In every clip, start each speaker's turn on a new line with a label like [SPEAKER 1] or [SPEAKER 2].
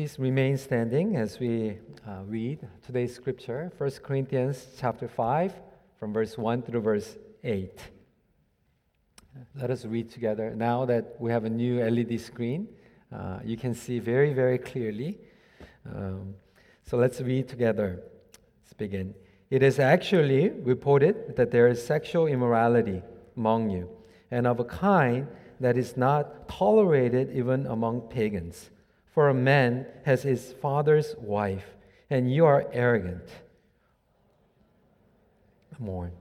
[SPEAKER 1] Please remain standing as we uh, read today's scripture, 1 Corinthians chapter 5, from verse 1 through verse 8. Let us read together. Now that we have a new LED screen, uh, you can see very, very clearly. Um, so let's read together. Let's begin. It is actually reported that there is sexual immorality among you, and of a kind that is not tolerated even among pagans. For a man has his father's wife, and you are arrogant. Mourn.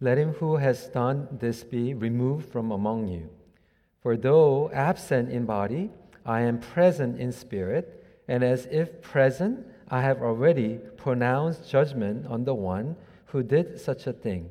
[SPEAKER 1] Let him who has done this be removed from among you. For though absent in body, I am present in spirit, and as if present, I have already pronounced judgment on the one who did such a thing.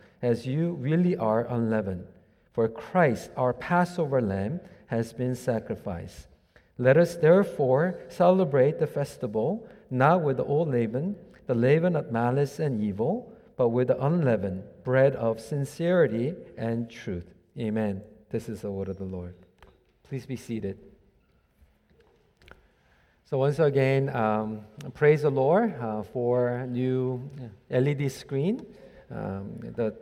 [SPEAKER 1] as you really are unleavened. For Christ, our Passover lamb, has been sacrificed. Let us therefore celebrate the festival not with the old leaven, the leaven of malice and evil, but with the unleavened bread of sincerity and truth. Amen. This is the word of the Lord. Please be seated. So once again, um, praise the Lord uh, for new LED screen um, the,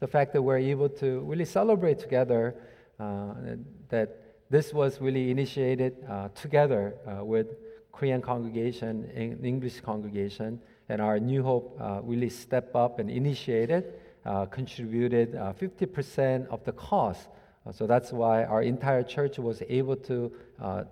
[SPEAKER 1] the fact that we're able to really celebrate together uh, that this was really initiated uh, together uh, with Korean congregation, and English congregation, and our New Hope uh, really stepped up and initiated, uh, contributed 50% uh, of the cost. so that's why our entire church was able to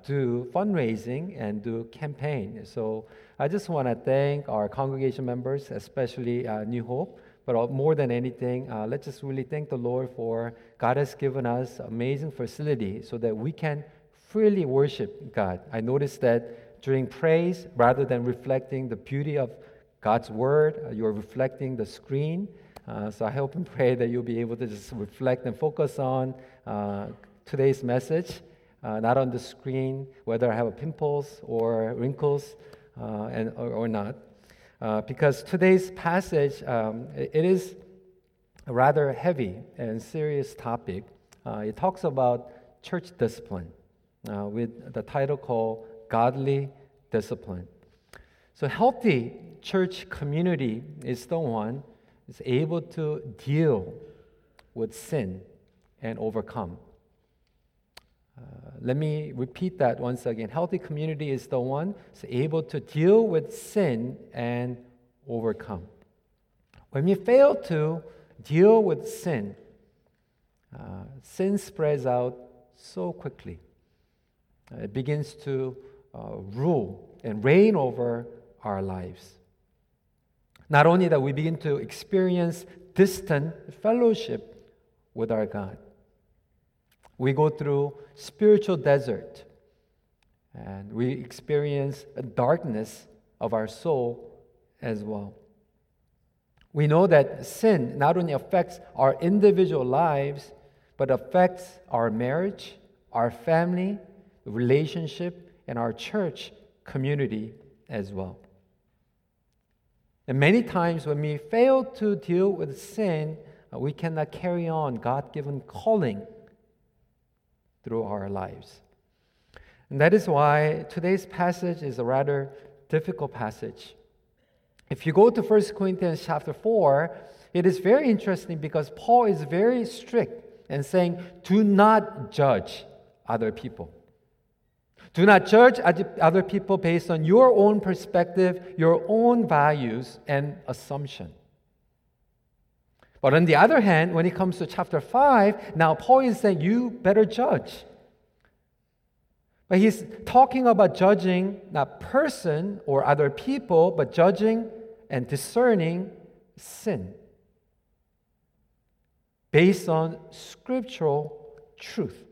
[SPEAKER 1] do fundraising and do campaign. So I just want to thank our congregation members, especially New Hope, but more than anything, uh, let's just really thank the Lord for God has given us amazing facility so that we can freely worship God. I noticed that during praise, rather than reflecting the beauty of God's word, uh, you're reflecting the screen. Uh, so I hope and pray that you'll be able to just reflect and focus on uh, today's message, uh, not on the screen, whether I have pimples or wrinkles uh, and, or, or not uh, because today's passage um, it, is a rather heavy and serious topic. Uh, it talks about church discipline uh, with the title called Godly Discipline. So, healthy church community is the one is able to deal with sin and overcome. Uh, let me repeat that once again. Healthy community is the one that's able to deal with sin and overcome. When we fail to deal with sin, uh, sin spreads out so quickly. Uh, it begins to uh, rule and reign over our lives. Not only that, we begin to experience distant fellowship with our God. We go through spiritual desert and we experience a darkness of our soul as well. We know that sin not only affects our individual lives, but affects our marriage, our family, relationship, and our church community as well. And many times when we fail to deal with sin, uh, we cannot carry on God given calling through our lives. And that is why today's passage is a rather difficult passage. If you go to 1 Corinthians chapter 4, it is very interesting because Paul is very strict in saying, do not judge other people. Do not judge other people based on your own perspective, your own values, and assumption. But on the other hand, when it comes to chapter 5, now Paul is saying you better judge. But he's talking about judging not person or other people, but judging and discerning sin based on scriptural truth.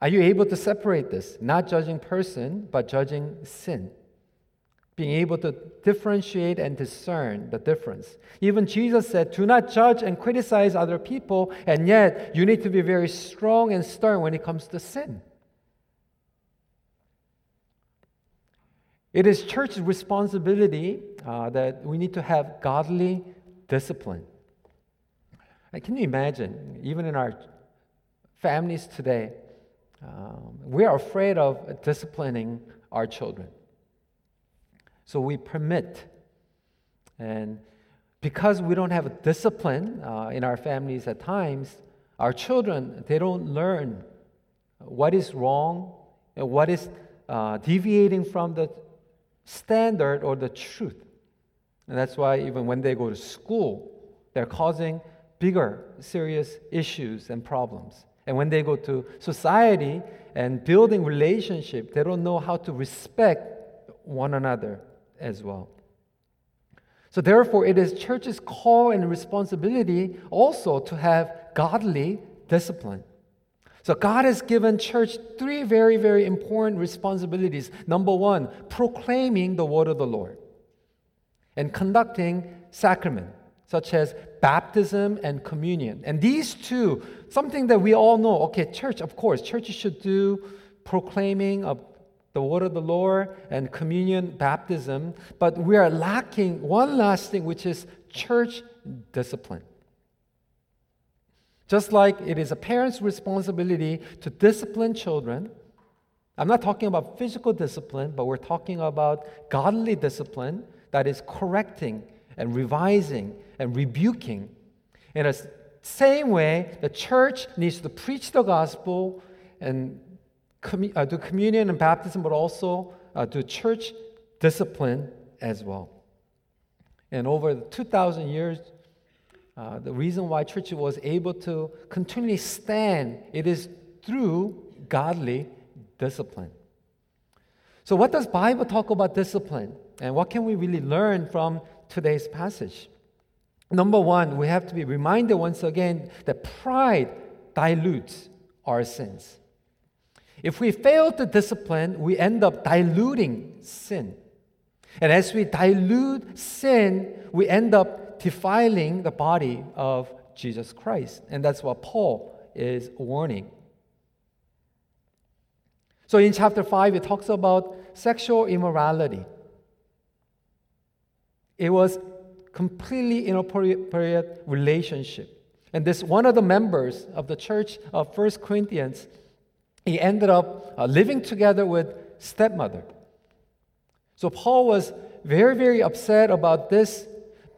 [SPEAKER 1] Are you able to separate this? Not judging person, but judging sin. Being able to differentiate and discern the difference. Even Jesus said, Do not judge and criticize other people, and yet you need to be very strong and stern when it comes to sin. It is church's responsibility uh, that we need to have godly discipline. can you imagine, even in our families today, um, we are afraid of disciplining our children. So we permit. And because we don't have a discipline uh, in our families at times, our children, they don't learn what is wrong and what is uh, deviating from the standard or the truth. And that's why even when they go to school, they're causing bigger, serious issues and problems. And when they go to society and building relationship, they don't know how to respect one another as well. So therefore, it is church's call and responsibility also to have godly discipline. So God has given church three very, very important responsibilities. Number one, proclaiming the word of the Lord and conducting sacrament, such as baptism and communion. And these two, something that we all know, okay, church, of course, churches should do proclaiming of the word of the Lord and communion, baptism, but we are lacking one last thing, which is church discipline. Just like it is a parent's responsibility to discipline children, I'm not talking about physical discipline, but we're talking about godly discipline that is correcting and revising and rebuking. In the same way, the church needs to preach the gospel and uh, do communion and baptism, but also uh, church discipline as well. And over 2,000 years, uh, the reason why church was able to continually stand, it is through godly discipline. So, what does Bible talk about discipline, and what can we really learn from today's passage? Number one, we have to be reminded once again that pride dilutes our sins. If we fail to discipline, we end up diluting sin. And as we dilute sin, we end up defiling the body of Jesus Christ. And that's what Paul is warning. So in chapter 5, it talks about sexual immorality. It was completely inappropriate relationship. And this one of the members of the church of First Corinthians, he ended up uh, living together with stepmother. So Paul was very, very upset about this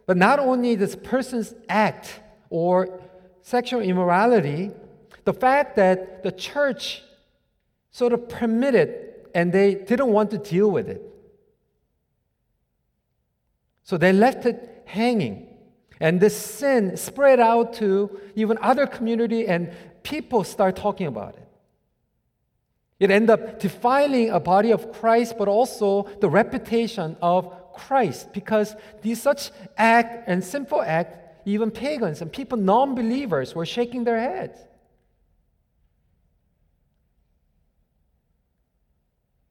[SPEAKER 1] but not only this person's act or sexual immorality, the fact that the church sort of permitted and they didn't want to deal with it. So they left it hanging. And this sin spread out to even other community and people start talking about it. It ended up defiling a body of Christ, but also the reputation of Christ because these such act and sinful act, even pagans and people, non believers, were shaking their heads.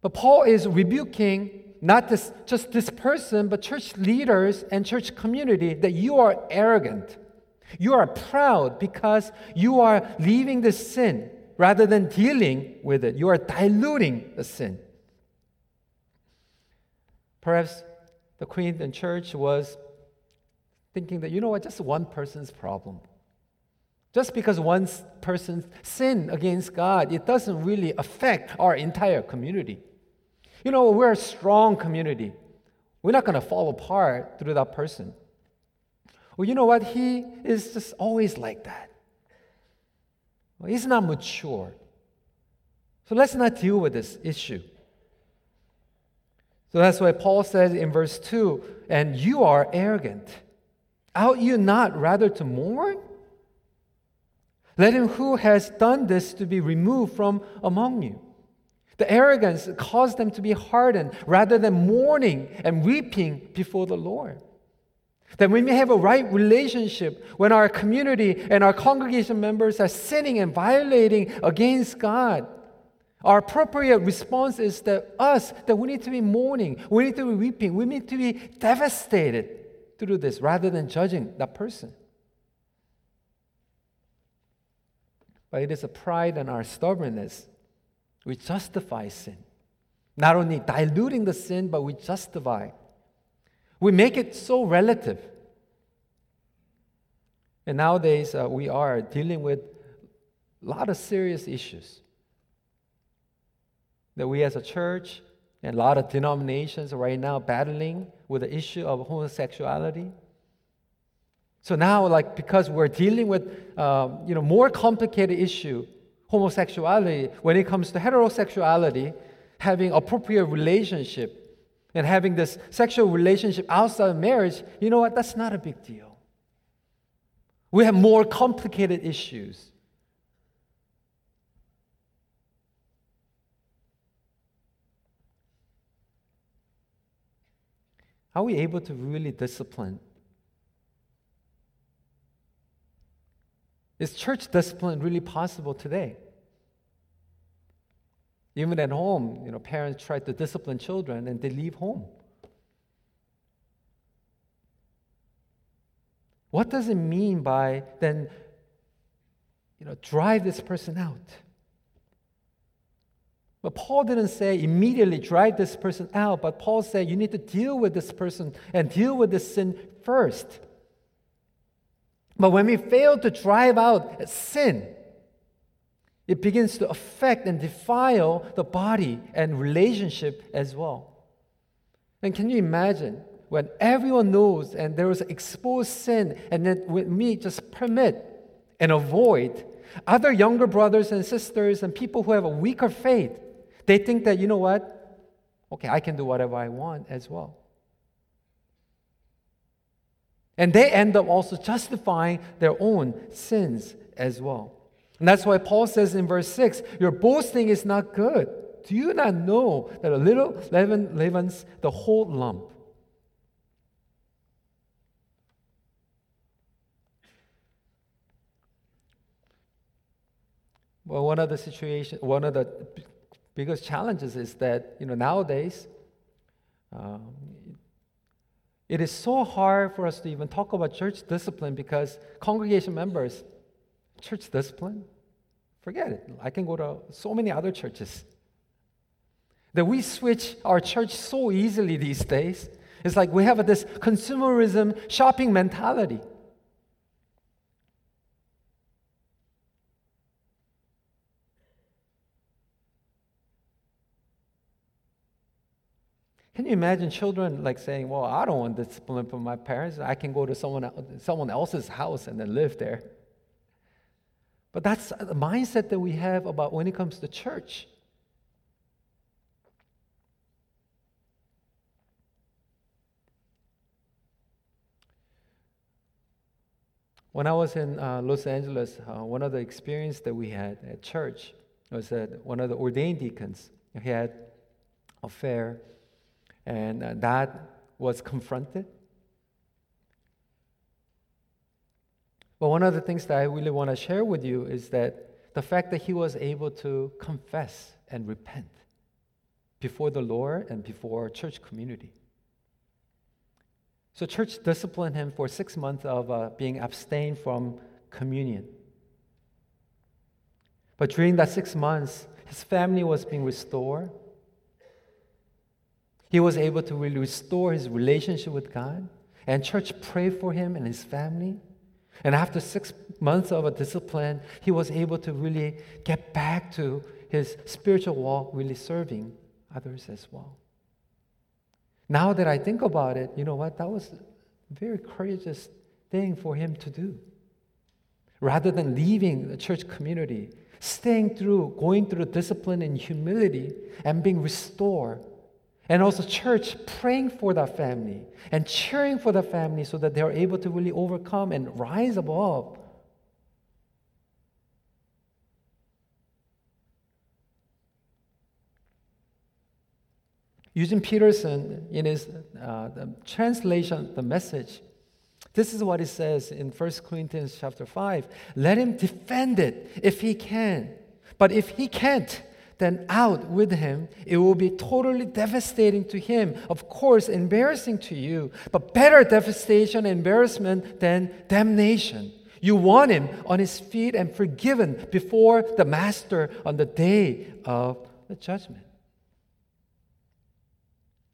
[SPEAKER 1] But Paul is rebuking not this, just this person, but church leaders and church community that you are arrogant. You are proud because you are leaving the sin rather than dealing with it. You are diluting the sin. Perhaps the Corinthian church was thinking that, you know what, just one person's problem. Just because one person sinned against God, it doesn't really affect our entire community. You know, we're a strong community. We're not going to fall apart through that person. Well, you know what? He is just always like that. Well, he's not mature. So let's not deal with this issue. So that's why Paul says in verse 2 and you are arrogant. Ought you not rather to mourn? Let him who has done this to be removed from among you. The arrogance caused them to be hardened rather than mourning and weeping before the Lord. That we may have a right relationship when our community and our congregation members are sinning and violating against God. Our appropriate response is that us, that we need to be mourning, we need to be weeping, we need to be devastated through this rather than judging that person. But it is a pride and our stubbornness. We justify sin. Not only diluting the sin, but we justify. We make it so relative. And nowadays, uh, we are dealing with a lot of serious issues that we as a church and a lot of denominations are right now battling with the issue of homosexuality. So now, like, because we're dealing with, um, you know, more complicated issue, homosexuality, when it comes to heterosexuality, having appropriate relationship and having this sexual relationship outside of marriage, you know what? That's not a big deal. We have more complicated issues. Are we able to really discipline? Is church discipline really possible today? Even at home, you know, parents try to discipline children and they leave home. What does it mean by then, you know, drive this person out? But Paul didn't say immediately drive this person out, but Paul said you need to deal with this person and deal with this sin first. But when we fail to drive out sin, it begins to affect and defile the body and relationship as well. And can you imagine when everyone knows and there is exposed sin, and then with me just permit and avoid other younger brothers and sisters and people who have a weaker faith they think that, you know what? Okay, I can do whatever I want as well. And they end up also justifying their own sins as well. And that's why Paul says in verse 6 Your boasting is not good. Do you not know that a little leaven leavens the whole lump? Well, one of the situation, one of the biggest challenges is that you know nowadays um, it is so hard for us to even talk about church discipline because congregation members church discipline forget it i can go to so many other churches that we switch our church so easily these days it's like we have this consumerism shopping mentality Can you imagine children like saying, Well, I don't want discipline from my parents. I can go to someone, someone else's house and then live there. But that's the mindset that we have about when it comes to church. When I was in uh, Los Angeles, uh, one of the experiences that we had at church was that one of the ordained deacons he had affair and uh, that was confronted. But one of the things that I really want to share with you is that the fact that he was able to confess and repent before the Lord and before church community. So, church disciplined him for six months of uh, being abstained from communion. But during that six months, his family was being restored. He was able to really restore his relationship with God. And church prayed for him and his family. And after six months of a discipline, he was able to really get back to his spiritual walk, really serving others as well. Now that I think about it, you know what? That was a very courageous thing for him to do. Rather than leaving the church community, staying through, going through discipline and humility, and being restored and also, church praying for that family and cheering for the family so that they are able to really overcome and rise above. Eugene Peterson, in his uh, translation, the message, this is what he says in 1 Corinthians chapter 5. Let him defend it if he can. But if he can't, than out with him, it will be totally devastating to him. Of course, embarrassing to you, but better devastation and embarrassment than damnation. You want him on his feet and forgiven before the master on the day of the judgment.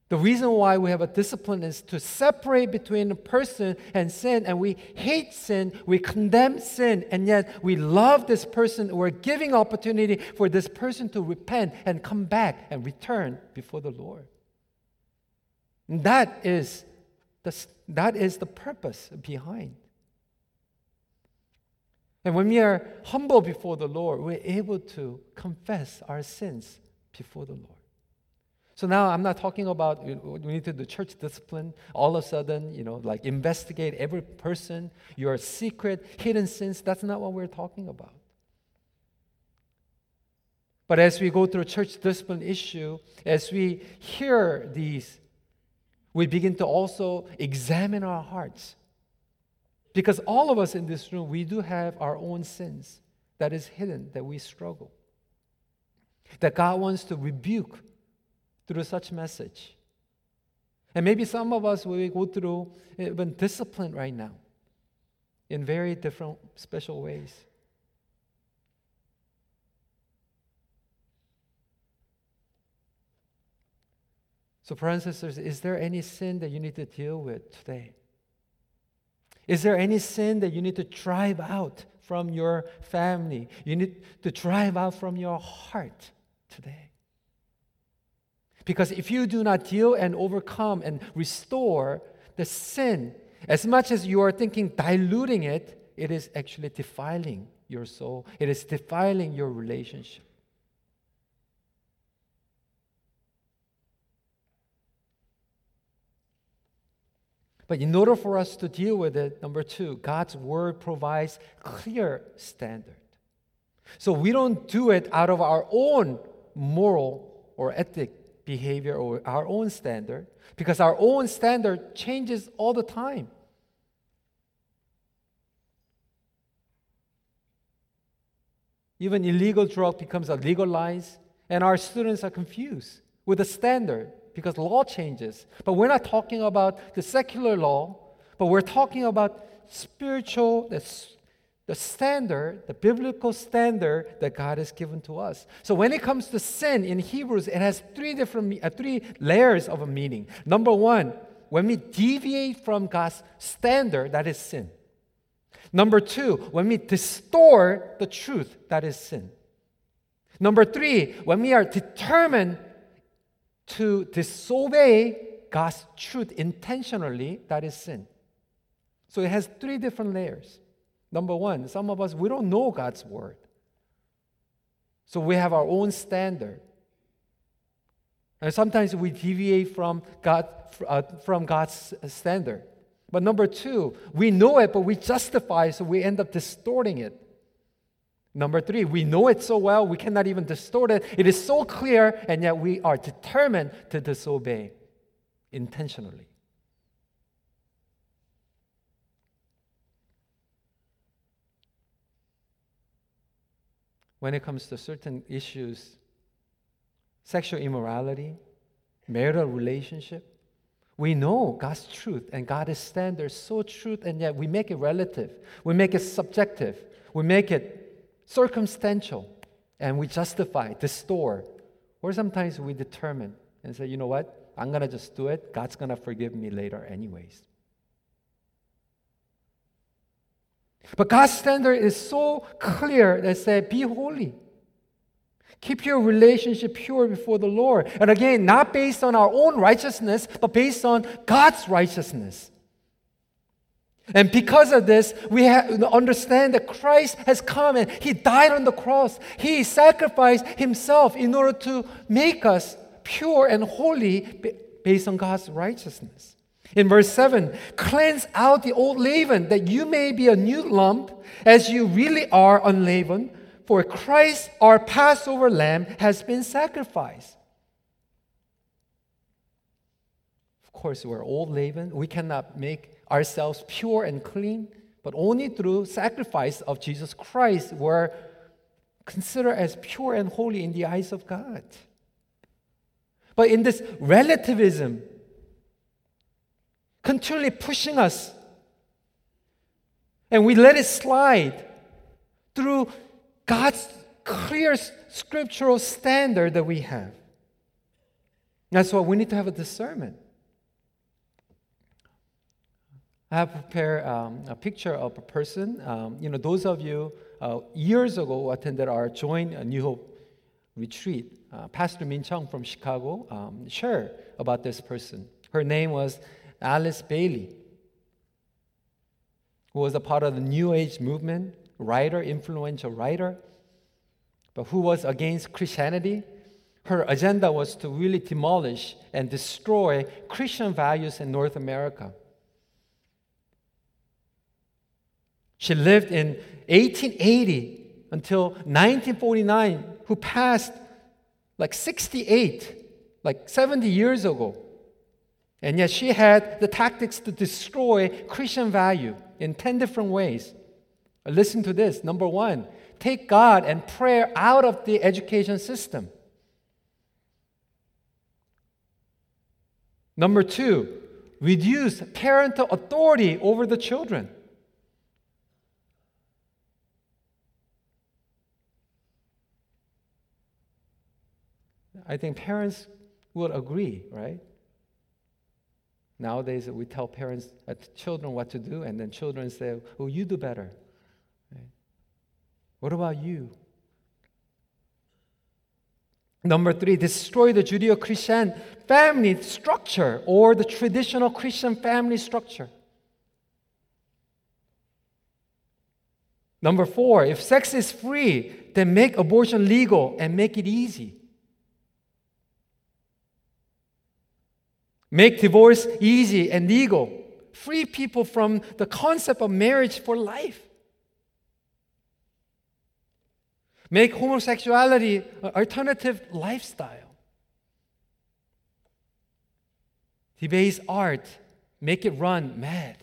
[SPEAKER 1] The reason why we have a discipline is to separate between a person and sin, and we hate sin, we condemn sin, and yet we love this person. We're giving opportunity for this person to repent and come back and return before the Lord. And that is the, that is the purpose behind. And when we are humble before the Lord, we're able to confess our sins before the Lord. So now I'm not talking about we need to do church discipline. All of a sudden, you know, like investigate every person, your secret, hidden sins. That's not what we're talking about. But as we go through church discipline issue, as we hear these, we begin to also examine our hearts. Because all of us in this room, we do have our own sins that is hidden, that we struggle. That God wants to rebuke through such message. And maybe some of us will go through even discipline right now in very different, special ways. So, brothers and sisters, is there any sin that you need to deal with today? Is there any sin that you need to drive out from your family? You need to drive out from your heart today? Because if you do not deal and overcome and restore the sin, as much as you are thinking diluting it, it is actually defiling your soul, it is defiling your relationship. But in order for us to deal with it, number two, God's word provides clear standard. So we don't do it out of our own moral or ethic behavior or our own standard because our own standard changes all the time. Even illegal drug becomes a legalized, and our students are confused with the standard because law changes. But we're not talking about the secular law, but we're talking about spiritual, the the standard, the biblical standard that God has given to us. So when it comes to sin in Hebrews, it has three different uh, three layers of a meaning. Number one, when we deviate from God's standard, that is sin. Number two, when we distort the truth, that is sin. Number three, when we are determined to disobey God's truth intentionally, that is sin. So it has three different layers. Number one, some of us, we don't know God's word. So we have our own standard. And sometimes we deviate from, God, uh, from God's standard. But number two, we know it, but we justify, so we end up distorting it. Number three, we know it so well, we cannot even distort it. It is so clear, and yet we are determined to disobey intentionally. When it comes to certain issues sexual immorality, marital relationship. We know God's truth and God's standard so truth, and yet we make it relative. We make it subjective. We make it circumstantial, and we justify, distort, or sometimes we determine and say, you know what? I'm gonna just do it. God's gonna forgive me later, anyways. But God's standard is so clear that said, be holy. Keep your relationship pure before the Lord. And again, not based on our own righteousness, but based on God's righteousness. And because of this, we understand that Christ has come and He died on the cross. He sacrificed Himself in order to make us pure and holy based on God's righteousness. In verse 7, cleanse out the old leaven, that you may be a new lump, as you really are unleavened. For Christ, our Passover lamb, has been sacrificed. Of course, we're old leaven. We cannot make ourselves pure and clean, but only through sacrifice of Jesus Christ, where considered as pure and holy in the eyes of God. But in this relativism, continually pushing us, and we let it slide through God's clear scriptural standard that we have. That's why we need to have a discernment. I have prepared um, a picture of a person. Um, you know, those of you uh, years ago attended our joint uh, New Hope retreat. Uh, Pastor Min Chung from Chicago um, shared about this person. Her name was Alice Bailey, who was a part of the New Age movement, writer, influential writer, but who was against Christianity. Her agenda was to really demolish and destroy Christian values in North America. She lived in 1880 until 1949, who passed like 68, like 70 years ago. And yet she had the tactics to destroy Christian value in 10 different ways. Listen to this. Number one, take God and prayer out of the education system. Number two, reduce parental authority over the children. I think parents would agree, right? Nowadays, we tell parents, uh, children what to do, and then children say, Oh, you do better. Right? What about you? Number three, destroy the Judeo Christian family structure or the traditional Christian family structure. Number four, if sex is free, then make abortion legal and make it easy. Make divorce easy and legal. Free people from the concept of marriage for life. Make homosexuality an alternative lifestyle. Debase art, make it run mad.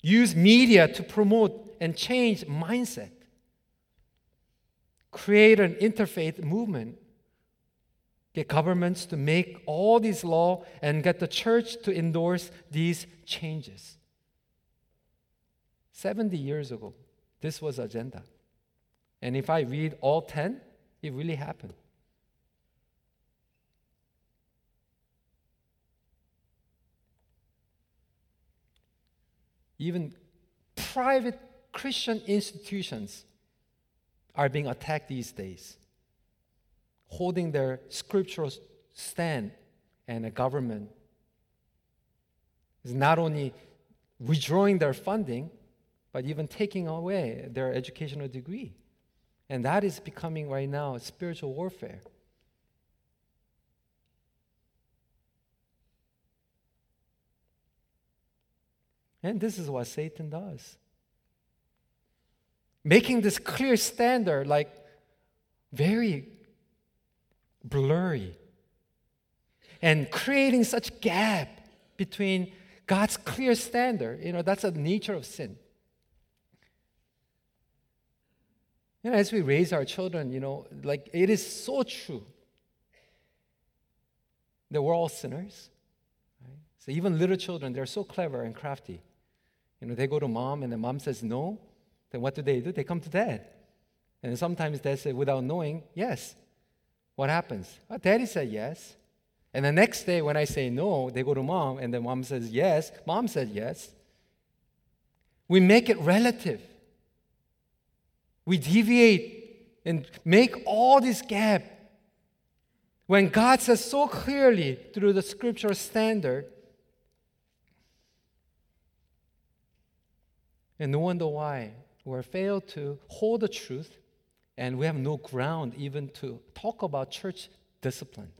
[SPEAKER 1] Use media to promote and change mindset create an interfaith movement, get governments to make all these law and get the church to endorse these changes. 70 years ago, this was agenda. And if I read all 10, it really happened. Even private Christian institutions are being attacked these days, holding their scriptural stand, and the government is not only withdrawing their funding, but even taking away their educational degree. And that is becoming right now spiritual warfare. And this is what Satan does making this clear standard like very blurry and creating such gap between God's clear standard. You know, that's the nature of sin. You know, as we raise our children, you know, like it is so true that we're all sinners. Right? So even little children, they're so clever and crafty. You know, they go to mom and the mom says no, then what do they do? They come to dad. And sometimes they say, without knowing, yes. What happens? Oh, daddy said yes. And the next day, when I say no, they go to mom, and then mom says yes. Mom said yes. We make it relative. We deviate and make all this gap. When God says so clearly through the scriptural standard, and no wonder why we failed to hold the truth, and we have no ground even to talk about church discipline.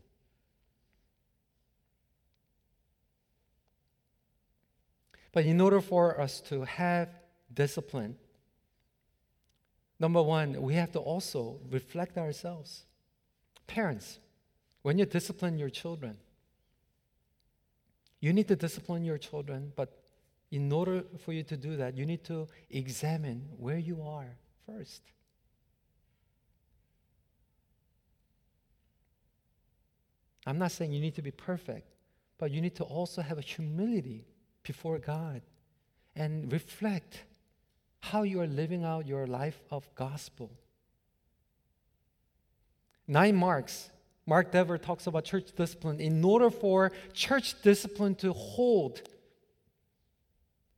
[SPEAKER 1] But in order for us to have discipline, number one, we have to also reflect ourselves. Parents, when you discipline your children, you need to discipline your children, but in order for you to do that, you need to examine where you are first. I'm not saying you need to be perfect, but you need to also have a humility before God and reflect how you are living out your life of gospel. Nine marks. Mark Dever talks about church discipline. In order for church discipline to hold,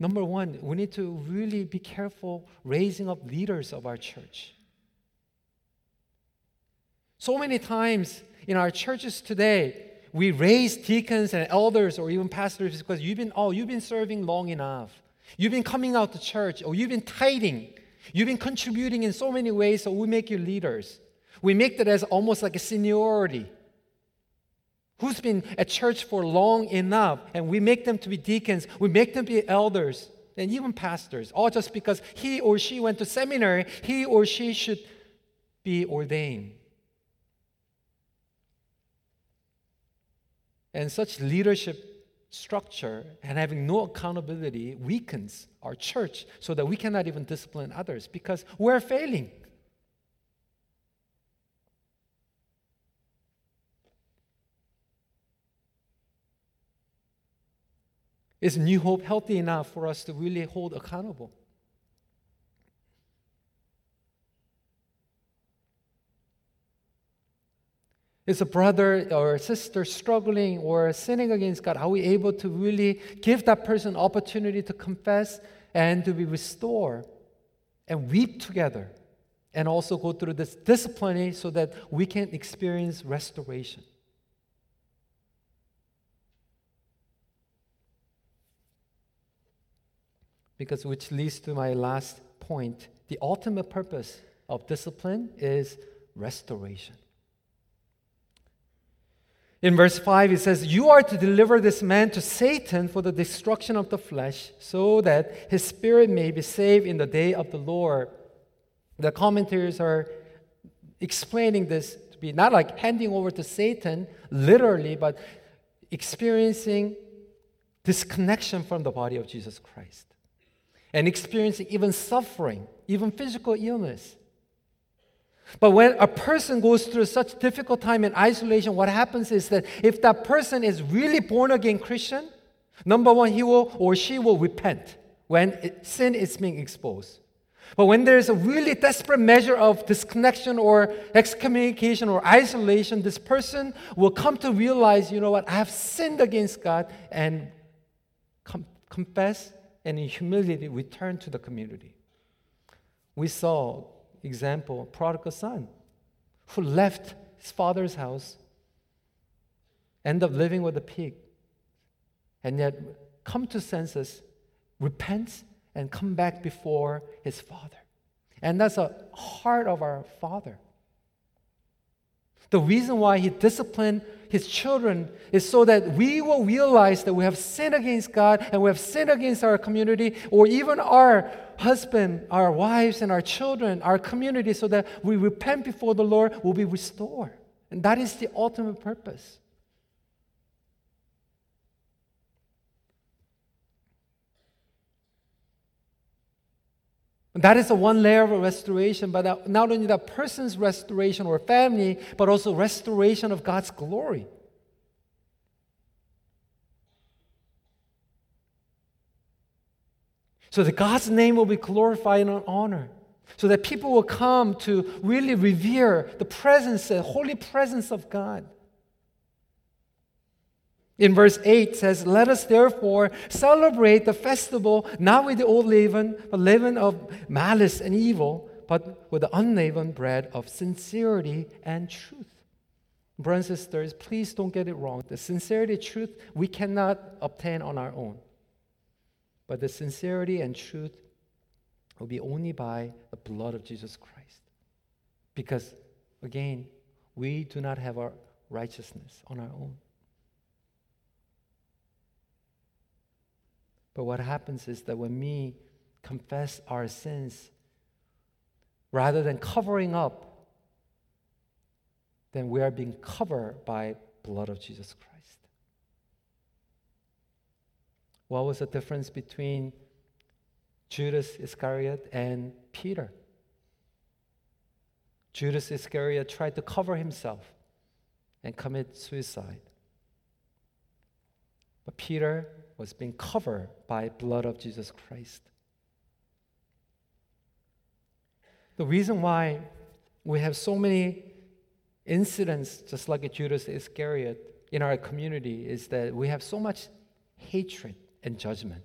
[SPEAKER 1] number one, we need to really be careful raising up leaders of our church. So many times in our churches today, we raise deacons and elders or even pastors because you've been, oh, you've been serving long enough. You've been coming out to church or you've been tithing. You've been contributing in so many ways, so we make you leaders. We make that as almost like a seniority. Who's been at church for long enough, and we make them to be deacons, we make them be elders, and even pastors, all just because he or she went to seminary, he or she should be ordained. And such leadership structure and having no accountability weakens our church so that we cannot even discipline others because we're failing. Is New Hope healthy enough for us to really hold accountable? Is a brother or a sister struggling or sinning against God? Are we able to really give that person opportunity to confess and to be restored and weep together and also go through this discipline so that we can experience restoration? Because which leads to my last point. The ultimate purpose of discipline is restoration. In verse 5, it says, You are to deliver this man to Satan for the destruction of the flesh, so that his spirit may be saved in the day of the Lord. The commentators are explaining this to be not like handing over to Satan, literally, but experiencing disconnection from the body of Jesus Christ and experiencing even suffering, even physical illness. But when a person goes through such difficult time in isolation, what happens is that if that person is really born again Christian, number one, he will or she will repent when it, sin is being exposed. But when there's a really desperate measure of disconnection or excommunication or isolation, this person will come to realize, you know what, I have sinned against God and com- confess and in humility return to the community. We saw example, prodigal son, who left his father's house, end up living with a pig, and yet come to senses, repents, and come back before his father. And that's a heart of our father. The reason why he disciplined his children is so that we will realize that we have sinned against God and we have sinned against our community or even our husband, our wives, and our children, our community, so that we repent before the Lord will be restored. And that is the ultimate purpose. That is the one layer of restoration, but not only that person's restoration or family, but also restoration of God's glory. So that God's name will be glorified and honored. So that people will come to really revere the presence, the holy presence of God. In verse 8 says, Let us therefore celebrate the festival not with the old leaven, but leaven of malice and evil, but with the unleavened bread of sincerity and truth. Brothers and sisters, please don't get it wrong. The sincerity, and truth, we cannot obtain on our own. But the sincerity and truth will be only by the blood of Jesus Christ. Because, again, we do not have our righteousness on our own. But what happens is that when we confess our sins, rather than covering up, then we are being covered by blood of Jesus Christ. What was the difference between Judas Iscariot and Peter? Judas Iscariot tried to cover himself and commit suicide. But Peter was being covered by blood of Jesus Christ. The reason why we have so many incidents just like Judas Iscariot in our community is that we have so much hatred and judgment.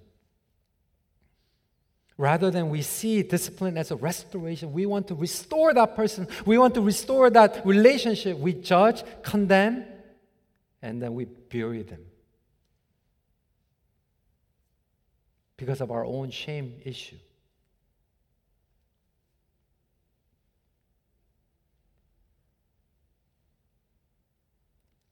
[SPEAKER 1] Rather than we see discipline as a restoration, we want to restore that person. We want to restore that relationship. We judge, condemn, and then we bury them. Because of our own shame issue.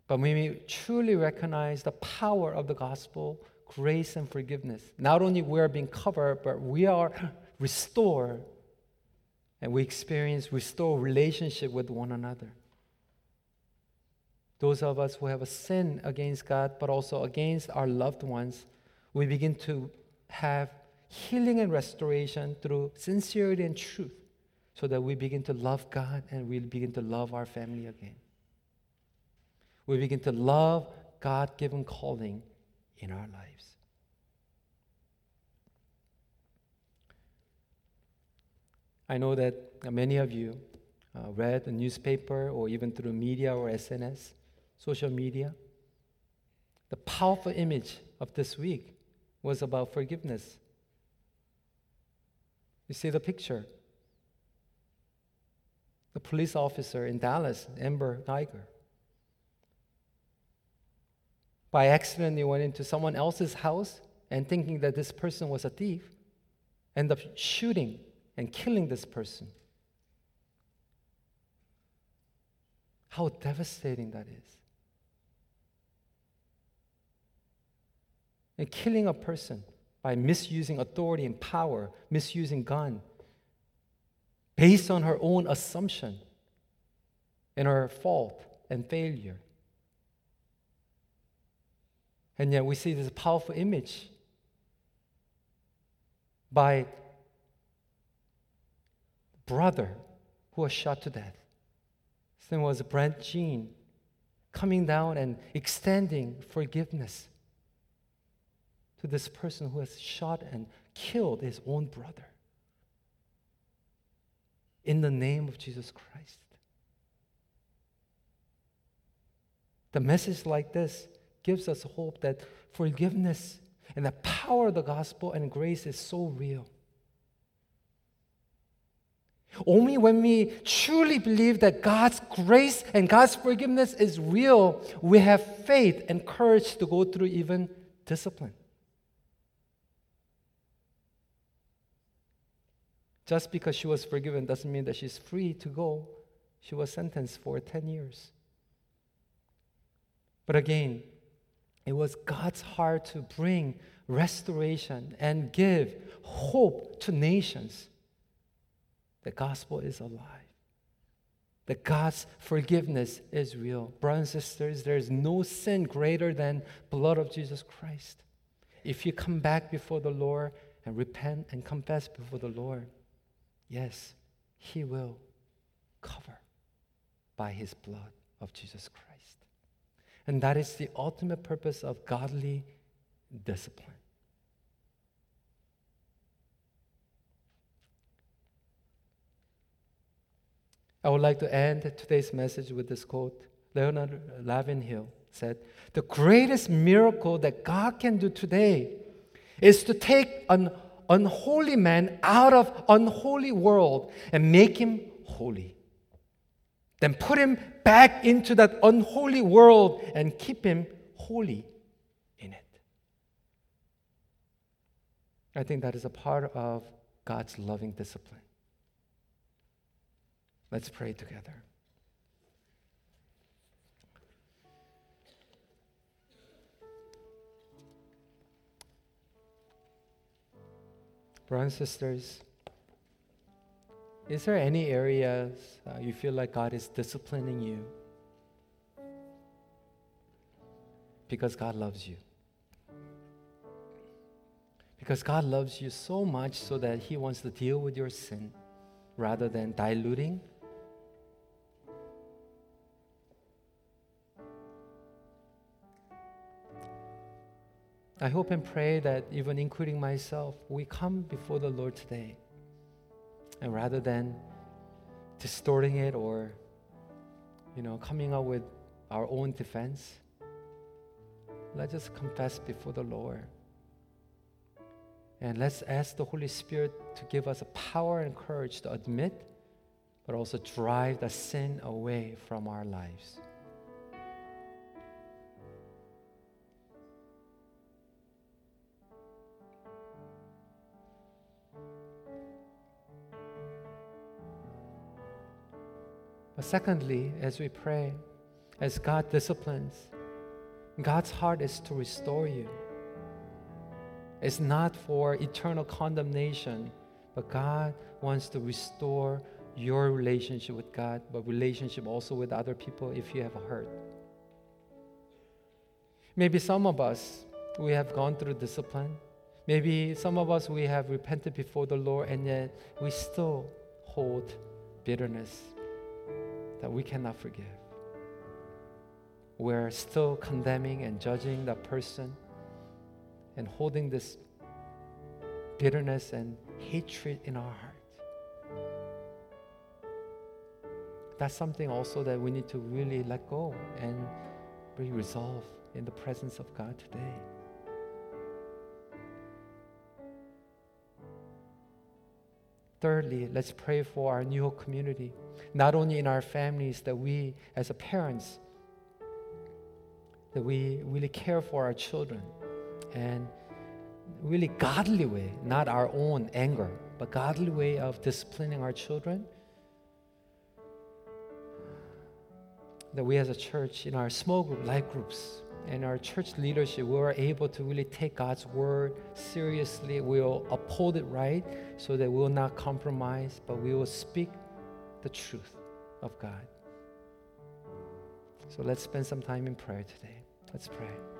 [SPEAKER 1] But when we truly recognize the power of the gospel, grace and forgiveness, not only we are being covered, but we are restored and we experience restore relationship with one another. Those of us who have a sin against God, but also against our loved ones, we begin to have healing and restoration through sincerity and truth so that we begin to love God and we begin to love our family again. We begin to love God given calling in our lives. I know that many of you uh, read the newspaper or even through media or SNS, social media. The powerful image of this week was about forgiveness. You see the picture. The police officer in Dallas, Amber Guyger, by accident he went into someone else's house and thinking that this person was a thief, end up shooting and killing this person. How devastating that is. And killing a person by misusing authority and power, misusing gun, based on her own assumption and her fault and failure. And yet we see this powerful image by brother who was shot to death. His name was Brandt Jean, coming down and extending forgiveness to this person who has shot and killed his own brother. In the name of Jesus Christ. The message like this gives us hope that forgiveness and the power of the gospel and grace is so real. Only when we truly believe that God's grace and God's forgiveness is real, we have faith and courage to go through even discipline. Just because she was forgiven doesn't mean that she's free to go. She was sentenced for 10 years. But again, it was God's heart to bring restoration and give hope to nations. The gospel is alive. That God's forgiveness is real. Brothers and sisters, there is no sin greater than blood of Jesus Christ. If you come back before the Lord and repent and confess before the Lord, yes, He will cover by His blood of Jesus Christ. And that is the ultimate purpose of godly discipline. I would like to end today's message with this quote. Leonard Ravenhill said, The greatest miracle that God can do today is to take an unholy man out of unholy world and make him holy. Then put him back into that unholy world and keep him holy in it. I think that is a part of God's loving discipline. Let's pray together. Brothers and sisters, is there any areas uh, you feel like God is disciplining you? Because God loves you. Because God loves you so much so that He wants to deal with your sin rather than diluting. I hope and pray that even including myself, we come before the Lord today. And rather than distorting it or you know, coming up with our own defense, let's just confess before the Lord. And let's ask the Holy Spirit to give us a power and courage to admit, but also drive the sin away from our lives. Secondly, as we pray, as God disciplines, God's heart is to restore you. It's not for eternal condemnation, but God wants to restore your relationship with God, but relationship also with other people if you have hurt. Maybe some of us, we have gone through discipline. Maybe some of us, we have repented before the Lord, and yet we still hold bitterness that we cannot forgive. We're still condemning and judging that person and holding this bitterness and hatred in our heart. That's something also that we need to really let go and be resolved in the presence of God today. Thirdly, let's pray for our new community, not only in our families, that we as parents, that we really care for our children and really godly way, not our own anger, but godly way of disciplining our children. That we as a church, in our small group, life groups, and our church leadership, we are able to really take God's word seriously. We'll uphold it right so that we will not compromise, but we will speak the truth of God. So let's spend some time in prayer today. Let's pray.